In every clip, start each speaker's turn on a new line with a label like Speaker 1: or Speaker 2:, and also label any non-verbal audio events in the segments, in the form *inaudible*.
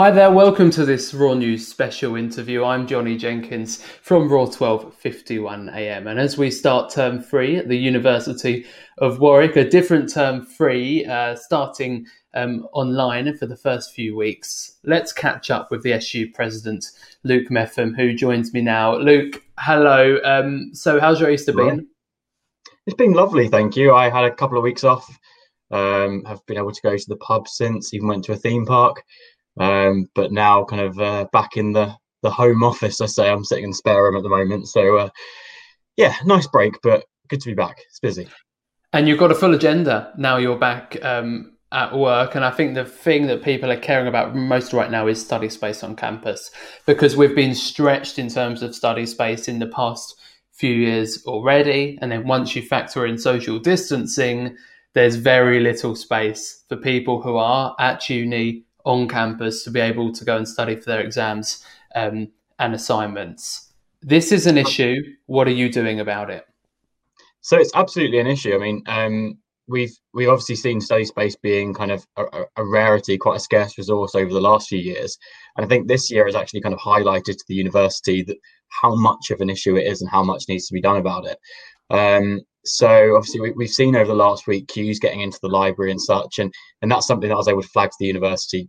Speaker 1: Hi there, welcome to this Raw News special interview. I'm Johnny Jenkins from Raw 1251 AM. And as we start term three at the University of Warwick, a different term three uh, starting um, online for the first few weeks, let's catch up with the SU president, Luke Mepham, who joins me now. Luke, hello. Um, so, how's your Easter been?
Speaker 2: It's been lovely, thank you. I had a couple of weeks off. Um, have been able to go to the pub since, even went to a theme park. Um, but now, kind of uh, back in the the home office, I say I'm sitting in the spare room at the moment. So, uh, yeah, nice break, but good to be back. It's busy.
Speaker 1: And you've got a full agenda now. You're back um, at work, and I think the thing that people are caring about most right now is study space on campus because we've been stretched in terms of study space in the past few years already, and then once you factor in social distancing, there's very little space for people who are at uni on campus to be able to go and study for their exams um, and assignments. This is an issue. What are you doing about it?
Speaker 2: So it's absolutely an issue. I mean, um, we've we've obviously seen study space being kind of a, a, rarity, quite a scarce resource over the last few years, and I think this year has actually kind of highlighted to the university that how much of an issue it is and how much needs to be done about it. Um, so obviously we, have seen over the last week queues getting into the library and such, and and that's something that I was able to flag to the university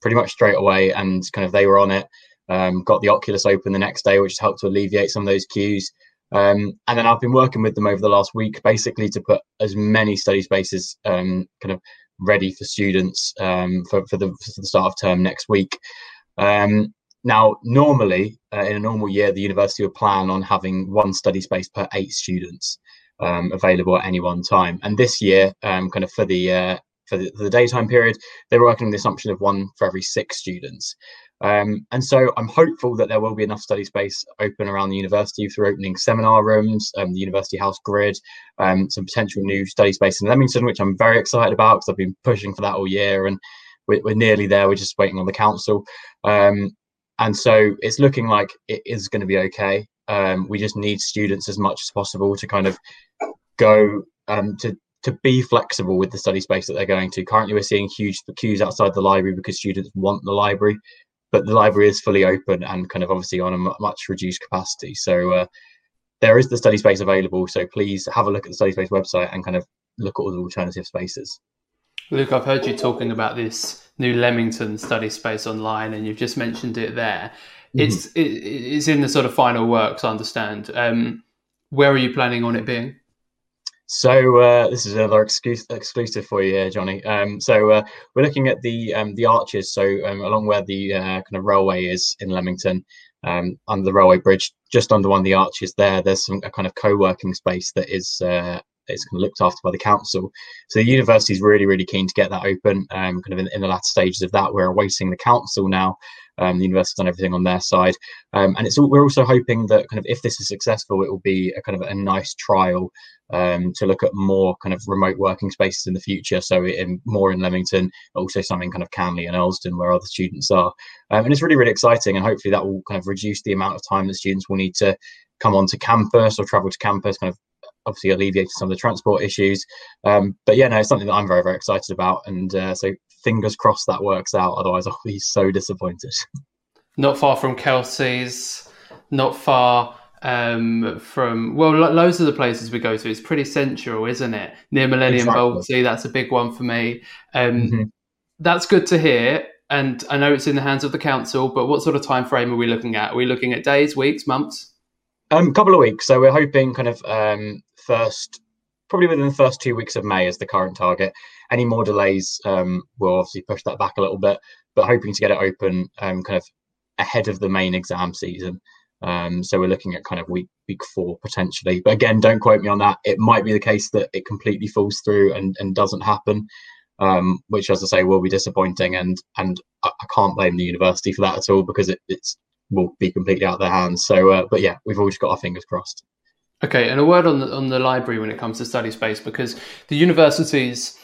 Speaker 2: pretty much straight away, and kind of they were on it. Um, got the Oculus open the next day, which helped to alleviate some of those queues. Um, and then I've been working with them over the last week, basically to put as many study spaces um, kind of ready for students um, for, for, the, for the start of term next week. Um, now, normally uh, in a normal year, the university would plan on having one study space per eight students um, available at any one time. And this year, um, kind of for the uh, for the, the, daytime period, they were working on the assumption of one for every six students. Um, and so I'm hopeful that there will be enough study space open around the university through opening seminar rooms, um, the University House grid, um, some potential new study space in Leamington, which I'm very excited about because I've been pushing for that all year and we're, we're nearly there. We're just waiting on the council. Um, and so it's looking like it is going to be okay. Um, we just need students as much as possible to kind of go um, to to be flexible with the study space that they're going to. Currently, we're seeing huge queues outside the library because students want the library, but the library is fully open and kind of obviously on a much reduced capacity. So uh, there is the study space available. So please have a look at the study space website and kind of look at all the alternative spaces.
Speaker 1: Luke, I've heard you talking about this new Leamington study space online, and you've just mentioned it there. Mm-hmm. It's it, it's in the sort of final works, I understand. Um, where are you planning on it being?
Speaker 2: So uh, this is another excuse, exclusive for you, here, Johnny. Um, so uh, we're looking at the um, the arches. So um, along where the uh, kind of railway is in Leamington, um, under the railway bridge, just under one of the arches there, there's some a kind of co-working space that is uh, it's kind of looked after by the council. So the university is really, really keen to get that open. Um, kind of in, in, the latter stages of that, we're awaiting the council now. Um, the university's done everything on their side, um, and it's we're also hoping that kind of if this is successful, it will be a kind of a nice trial um, to look at more kind of remote working spaces in the future. So in more in Leamington, also some in kind of Canley and Earlsdon where other students are, um, and it's really, really exciting. And hopefully that will kind of reduce the amount of time that students will need to come onto campus or travel to campus, kind of obviously alleviated some of the transport issues. Um, but yeah, no, it's something that I'm very, very excited about. And uh, so fingers crossed that works out. Otherwise, I'll be so disappointed. *laughs*
Speaker 1: Not far from Kelsey's, not far um, from, well, lo- loads of the places we go to. It's pretty central, isn't it? Near Millennium exactly. that's a big one for me. Um, mm-hmm. That's good to hear. And I know it's in the hands of the council, but what sort of time frame are we looking at? Are we looking at days, weeks, months?
Speaker 2: A um, couple of weeks. So we're hoping kind of um, first, probably within the first two weeks of May is the current target. Any more delays um, will obviously push that back a little bit, but hoping to get it open um, kind of ahead of the main exam season. Um, so we're looking at kind of week week four potentially. But again, don't quote me on that. It might be the case that it completely falls through and, and doesn't happen, um, which, as I say, will be disappointing. And and I, I, can't blame the university for that at all because it, it's will be completely out of their hands. So, uh, but yeah, we've always got our fingers crossed.
Speaker 1: Okay, and a word on the, on the library when it comes to study space, because the universities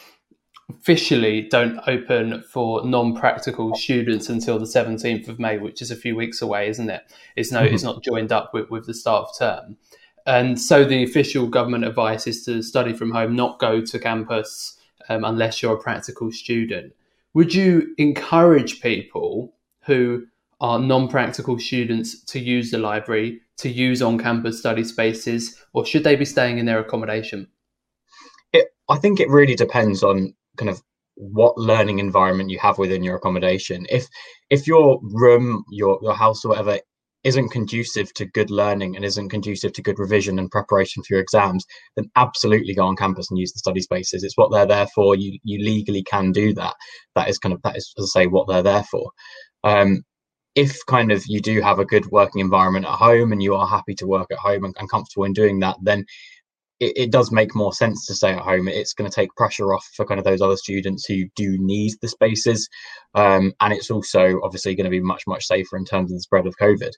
Speaker 1: officially don't open for non-practical students until the 17th of May, which is a few weeks away, isn't it? It's no, mm-hmm. it's not joined up with, with the start of term. And so the official government advice is to study from home, not go to campus um, unless you're a practical student. Would you encourage people who are non-practical students to use the library, to use on-campus study spaces, or should they be staying in their accommodation?
Speaker 2: It, I think it really depends on kind of what learning environment you have within your accommodation. If if your room, your your house or whatever isn't conducive to good learning and isn't conducive to good revision and preparation for your exams, then absolutely go on campus and use the study spaces. It's what they're there for. You you legally can do that. That is kind of that is as I say what they're there for. Um, if kind of you do have a good working environment at home and you are happy to work at home and, and comfortable in doing that, then it, it, does make more sense to stay at home. It's going to take pressure off for kind of those other students who do need the spaces. Um, and it's also obviously going to be much, much safer in terms of the spread of COVID.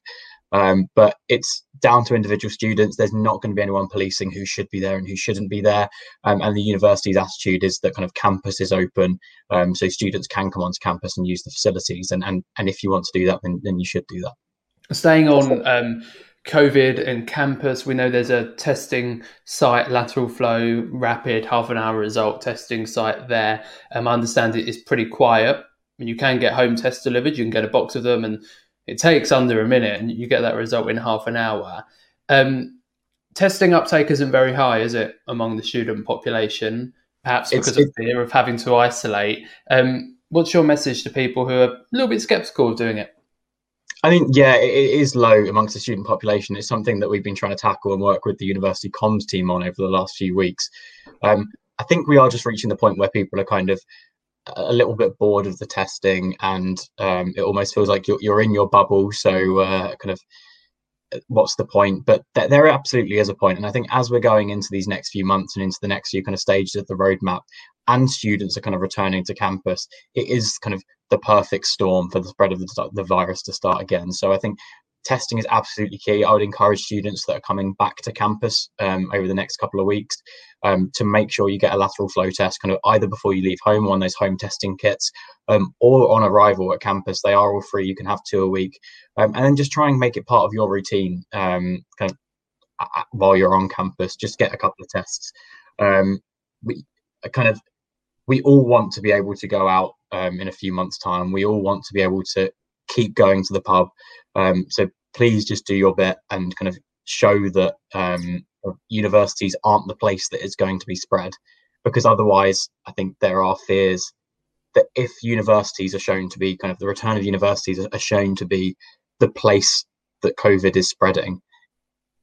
Speaker 2: Um, but it's down to individual students. There's not going to be anyone policing who should be there and who shouldn't be there. Um, and the university's attitude is that kind of campus is open, um, so students can come onto campus and use the facilities. And and and if you want to do that, then then you should do that.
Speaker 1: Staying on um, COVID and campus, we know there's a testing site, lateral flow, rapid half an hour result testing site there. Um, I understand it is pretty quiet. I mean, you can get home tests delivered. You can get a box of them and it takes under a minute, and you get that result in half an hour. Um, testing uptake isn't very high, is it, among the student population? Perhaps because it's, of fear of having to isolate. Um, what's your message to people who are a little bit skeptical of doing it?
Speaker 2: I think yeah, it is low amongst the student population. It's something that we've been trying to tackle and work with the university comms team on over the last few weeks. Um, I think we are just reaching the point where people are kind of a little bit bored of the testing and um, it almost feels like you're, you're in your bubble so uh, kind of uh, what's the point but th- there absolutely is a point and i think as we're going into these next few months and into the next few kind of stages of the roadmap and students are kind of returning to campus it is kind of the perfect storm for the spread of the, the virus to start again so i think testing is absolutely key. I would encourage students that are coming back to campus um, over the next couple of weeks um, to make sure you get a lateral flow test kind of either before you leave home on those home testing kits um, or on arrival at campus. They are all free. You can have two a week. Um, and then just try and make it part of your routine um, kind of while you're on campus. Just get a couple of tests. Um, we kind of we all want to be able to go out in a few months' time. We all want to be able to keep going to the pub. Um, so please just do your bit and kind of show that um, universities aren't the place that is going to be spread, because otherwise, I think there are fears that if universities are shown to be kind of the return of universities are shown to be the place that COVID is spreading,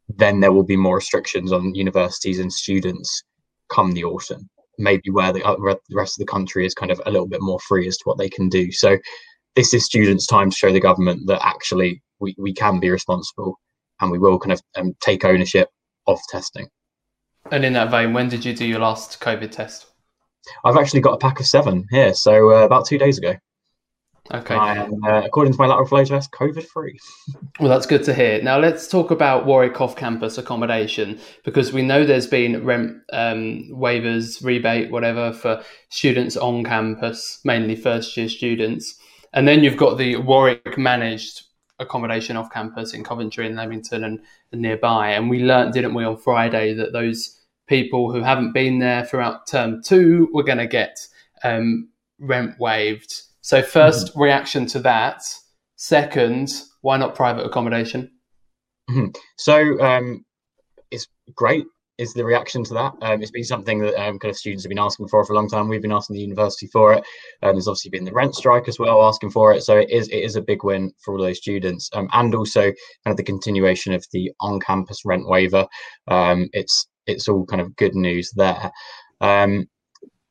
Speaker 2: then there will be more restrictions on universities and students come the autumn. Maybe where the, uh, the rest of the country is kind of a little bit more free as to what they can do. So this is students' time to show the government that actually we, we can be responsible and we will kind of um, take ownership of testing.
Speaker 1: And in that vein, when did you do your last COVID test?
Speaker 2: I've actually got a pack of seven here, so uh, about two days ago.
Speaker 1: Okay.
Speaker 2: I am, uh, according to my lateral flow test, COVID free. *laughs*
Speaker 1: well, that's good to hear. Now, let's talk about Warwick off campus accommodation because we know there's been rent um, waivers, rebate, whatever, for students on campus, mainly first year students. And then you've got the Warwick managed accommodation off campus in Coventry and Leamington and, and nearby. And we learnt, didn't we, on Friday that those people who haven't been there throughout term two were going to get um, rent waived. So, 1st mm-hmm. reaction to that. Second, why not private accommodation?
Speaker 2: Mm-hmm. So, um, it's great is the reaction to that. Um, it's been something that um, kind of students have been asking for for a long time. We've been asking the university for it. Um, there's obviously been the rent strike as well, asking for it. So it is it is a big win for all those students, um, and also kind of the continuation of the on-campus rent waiver. Um, it's it's all kind of good news there.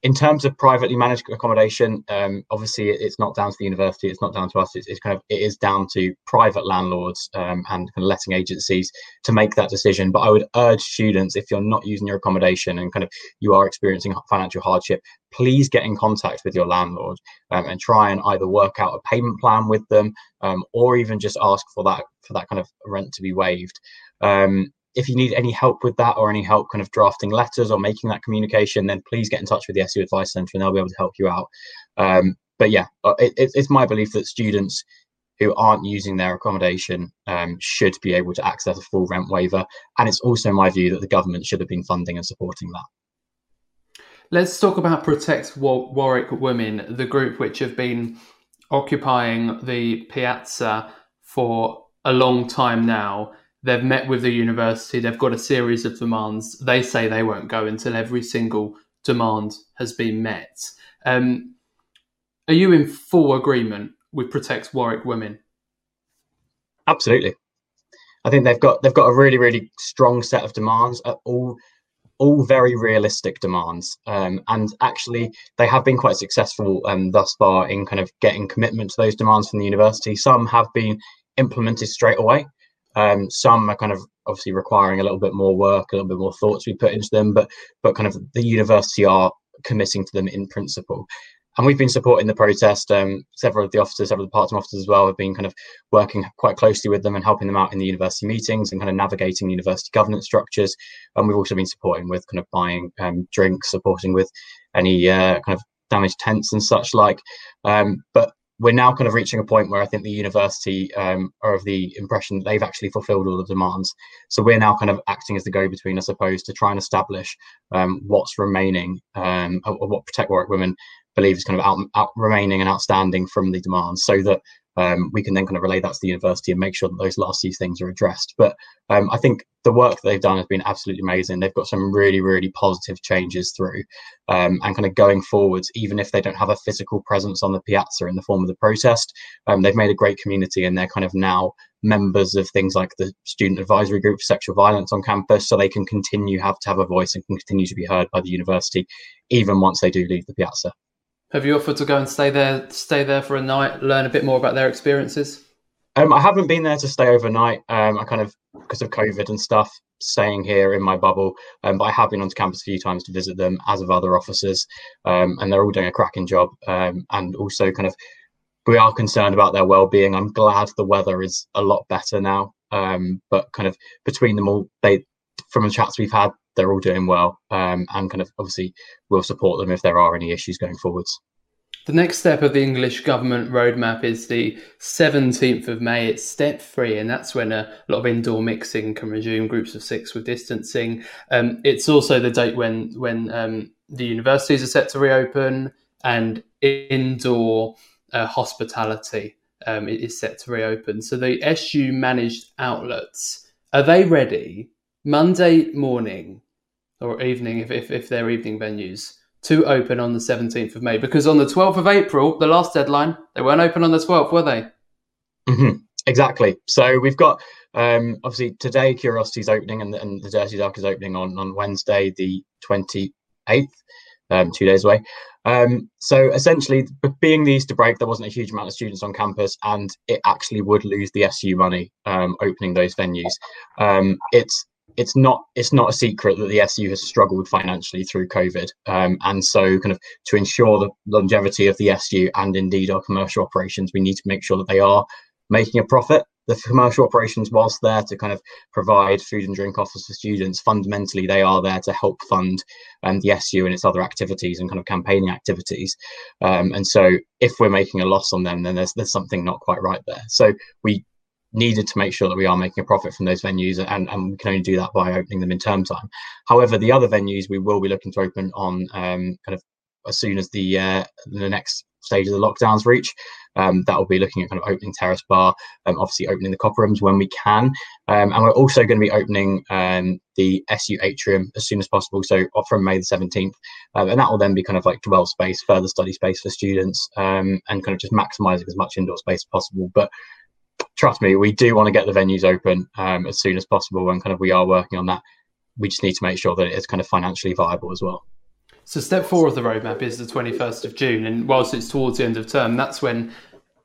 Speaker 2: In terms of privately managed accommodation, um, obviously it's not down to the university, it's not down to us. It's, it's kind of it is down to private landlords um, and kind of letting agencies to make that decision. But I would urge students, if you're not using your accommodation and kind of you are experiencing financial hardship, please get in contact with your landlord um, and try and either work out a payment plan with them um, or even just ask for that for that kind of rent to be waived. Um, if you need any help with that or any help kind of drafting letters or making that communication, then please get in touch with the SU Advice Centre and they'll be able to help you out. Um, but yeah, uh, it, it's my belief that students who aren't using their accommodation um, should be able to access a full rent waiver. And it's also my view that the government should have been funding and supporting that.
Speaker 1: Let's talk about Protect Warwick Women, the group which have been occupying the piazza for a long time now. They've met with the university, they've got a series of demands. They say they won't go until every single demand has been met. Um, are you in full agreement with Protect Warwick Women?
Speaker 2: Absolutely. I think they've got they've got a really really strong set of demands, uh, all all very realistic demands, um, and actually they have been quite successful um, thus far in kind of getting commitment to those demands from the university. Some have been implemented straight away. Um, some are kind of obviously requiring a little bit more work, a little bit more thought to be put into them, but but kind of the university are committing to them in principle and we've been supporting the protest. Um, several of the officers, several of the part-time officers as well, have been kind of working quite closely with them and helping them out in the university meetings and kind of navigating university governance structures. And we've also been supporting with kind of buying um, drinks, supporting with any uh, kind of damaged tents and such like. Um, but we're now kind of reaching a point where I think the university um, are of the impression that they've actually fulfilled all the demands. So we're now kind of acting as the go-between, I suppose, to try and establish um, what's remaining, um, or what Protect Warwick Women believe is kind of out, out remaining and outstanding from the demands so that um, we can then kind of relay that to the university and make sure that those last few things are addressed. But um, I think the work they've done has been absolutely amazing. They've got some really, really positive changes through, um, and kind of going forwards, even if they don't have a physical presence on the piazza in the form of the protest, um, they've made a great community, and they're kind of now members of things like the student advisory group for sexual violence on campus, so they can continue have to have a voice and can continue to be heard by the university, even once they do leave the piazza.
Speaker 1: Have you offered to go and stay there, stay there for a night, learn a bit more about their experiences?
Speaker 2: Um, I haven't been there to stay overnight. Um, I kind of because of COVID and stuff, staying here in my bubble. Um, but I have been onto campus a few times to visit them, as of other officers, um, and they're all doing a cracking job. Um, and also, kind of, we are concerned about their well-being. I'm glad the weather is a lot better now. Um, but kind of between them all, they from the chats we've had, they're all doing well, um, and kind of obviously we'll support them if there are any issues going forwards.
Speaker 1: The next step of the English government roadmap is the 17th of May. It's step three, and that's when a lot of indoor mixing can resume, groups of six with distancing. Um, it's also the date when when um, the universities are set to reopen and indoor uh, hospitality um, is set to reopen. So the SU managed outlets are they ready Monday morning or evening if, if, if they're evening venues to open on the 17th of May because on the 12th of April, the last deadline, they weren't open on the 12th, were they?
Speaker 2: Mm-hmm. Exactly. So we've got um, obviously today Curiositea's opening and the, and the Dirty Duck is opening on, on Wednesday, the 28th, um, two days away. Um, so essentially, being the Easter break, there wasn't a huge amount of students on campus, and it actually would lose the SU money um, opening those venues. Um, it's it's not it's not a secret that the SU has struggled financially through COVID, um, and so kind of to ensure the longevity of the SU and indeed our commercial operations, we need to make sure that they are making a profit. The commercial operations, whilst there to kind of provide food and drink offers for students, fundamentally they are there to help fund um, the SU and its other activities and kind of campaigning activities. Um, and so, if we're making a loss on them, then there's there's something not quite right there. So we needed to make sure that we are making a profit from those venues and, and we can only do that by opening them in term time. However the other venues we will be looking to open on um, kind of as soon as the uh, the next stage of the lockdowns reach um, that will be looking at kind of opening terrace bar um, obviously opening the copper rooms when we can. Um, and we're also going to be opening um, the su atrium as soon as possible so from may the 17th um, and that will then be kind of like dwell space further study space for students um, and kind of just maximizing as much indoor space as possible. But trust me, we do want to get the venues open um, as soon as possible, and kind of we are working on that. We just need to make sure that it's kind of financially viable as well.
Speaker 1: So, step four of the roadmap is the 21st of June, and whilst it's towards the end of term, that's when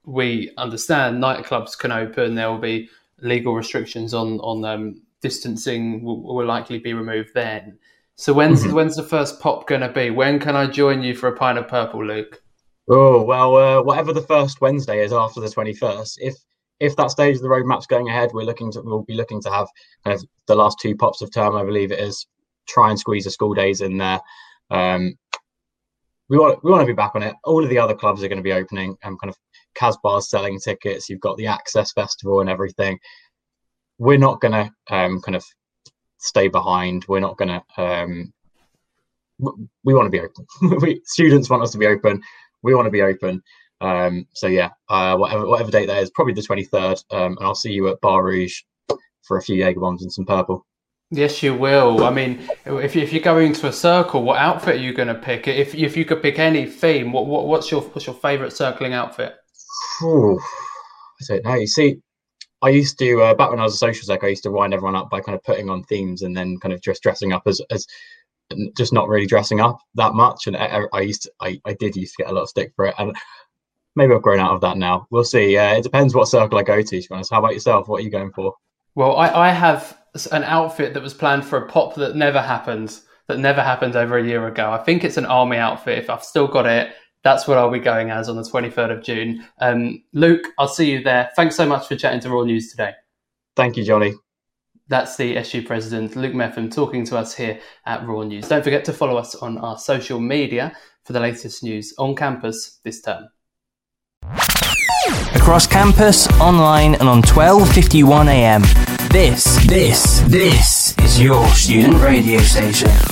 Speaker 1: we understand nightclubs can open. There will be legal restrictions on on um, distancing will, will, likely be removed then. So, when's mm-hmm. when's the first pop going to be? When can I join you for a pint of purple, Luke?
Speaker 2: Oh well, uh, whatever the first Wednesday is after the 21st. If if that stage of the roadmap's going ahead, we're looking to we'll be looking to have kind of the last two pops of term, I believe it is, try and squeeze the school days in there. Um, we want we want to be back on it. All of the other clubs are going to be opening. and um, kind of Kasbah's selling tickets. You've got the Access Festival and everything. We're not going to um, kind of stay behind. We're not going to. Um, we want to be open. *laughs* we, students want us to be open. We want to be open. Um, so yeah, uh, whatever whatever date that is, probably the twenty third, um, and I'll see you at Bar Rouge for a few Jaeger bombs and some purple.
Speaker 1: Yes, you will. I mean, if, you, if you're going to a circle, what outfit are you going to pick? If, if you could pick any theme, what, what what's your what's your favourite circling outfit?
Speaker 2: Ooh, I don't know. You see, I used to uh, back when I was a social sec, I used to wind everyone up by kind of putting on themes and then kind of just dressing up as as just not really dressing up that much. And I, I used to, I, I did used to get a lot of stick for it, and maybe I've grown out of that now. We'll see. Uh, it depends what circle I go to. To be honest, how about yourself? What are you going for?
Speaker 1: Well, I, I have an outfit that was planned for a pop that never happened, that never happened over a year ago. I think it's an army outfit. If I've still got it, that's what I'll be going as on the 23rd of June. Um, Luke, I'll see you there. Thanks so much for chatting to Raw News today.
Speaker 2: Thank you, Johnny.
Speaker 1: That's the SU president, Luke Mepham, talking to us here at Raw News. Don't forget to follow us on our social media for the latest news on campus this term.
Speaker 3: Across campus, online, and on 1251 AM. This, this, this is your student radio station.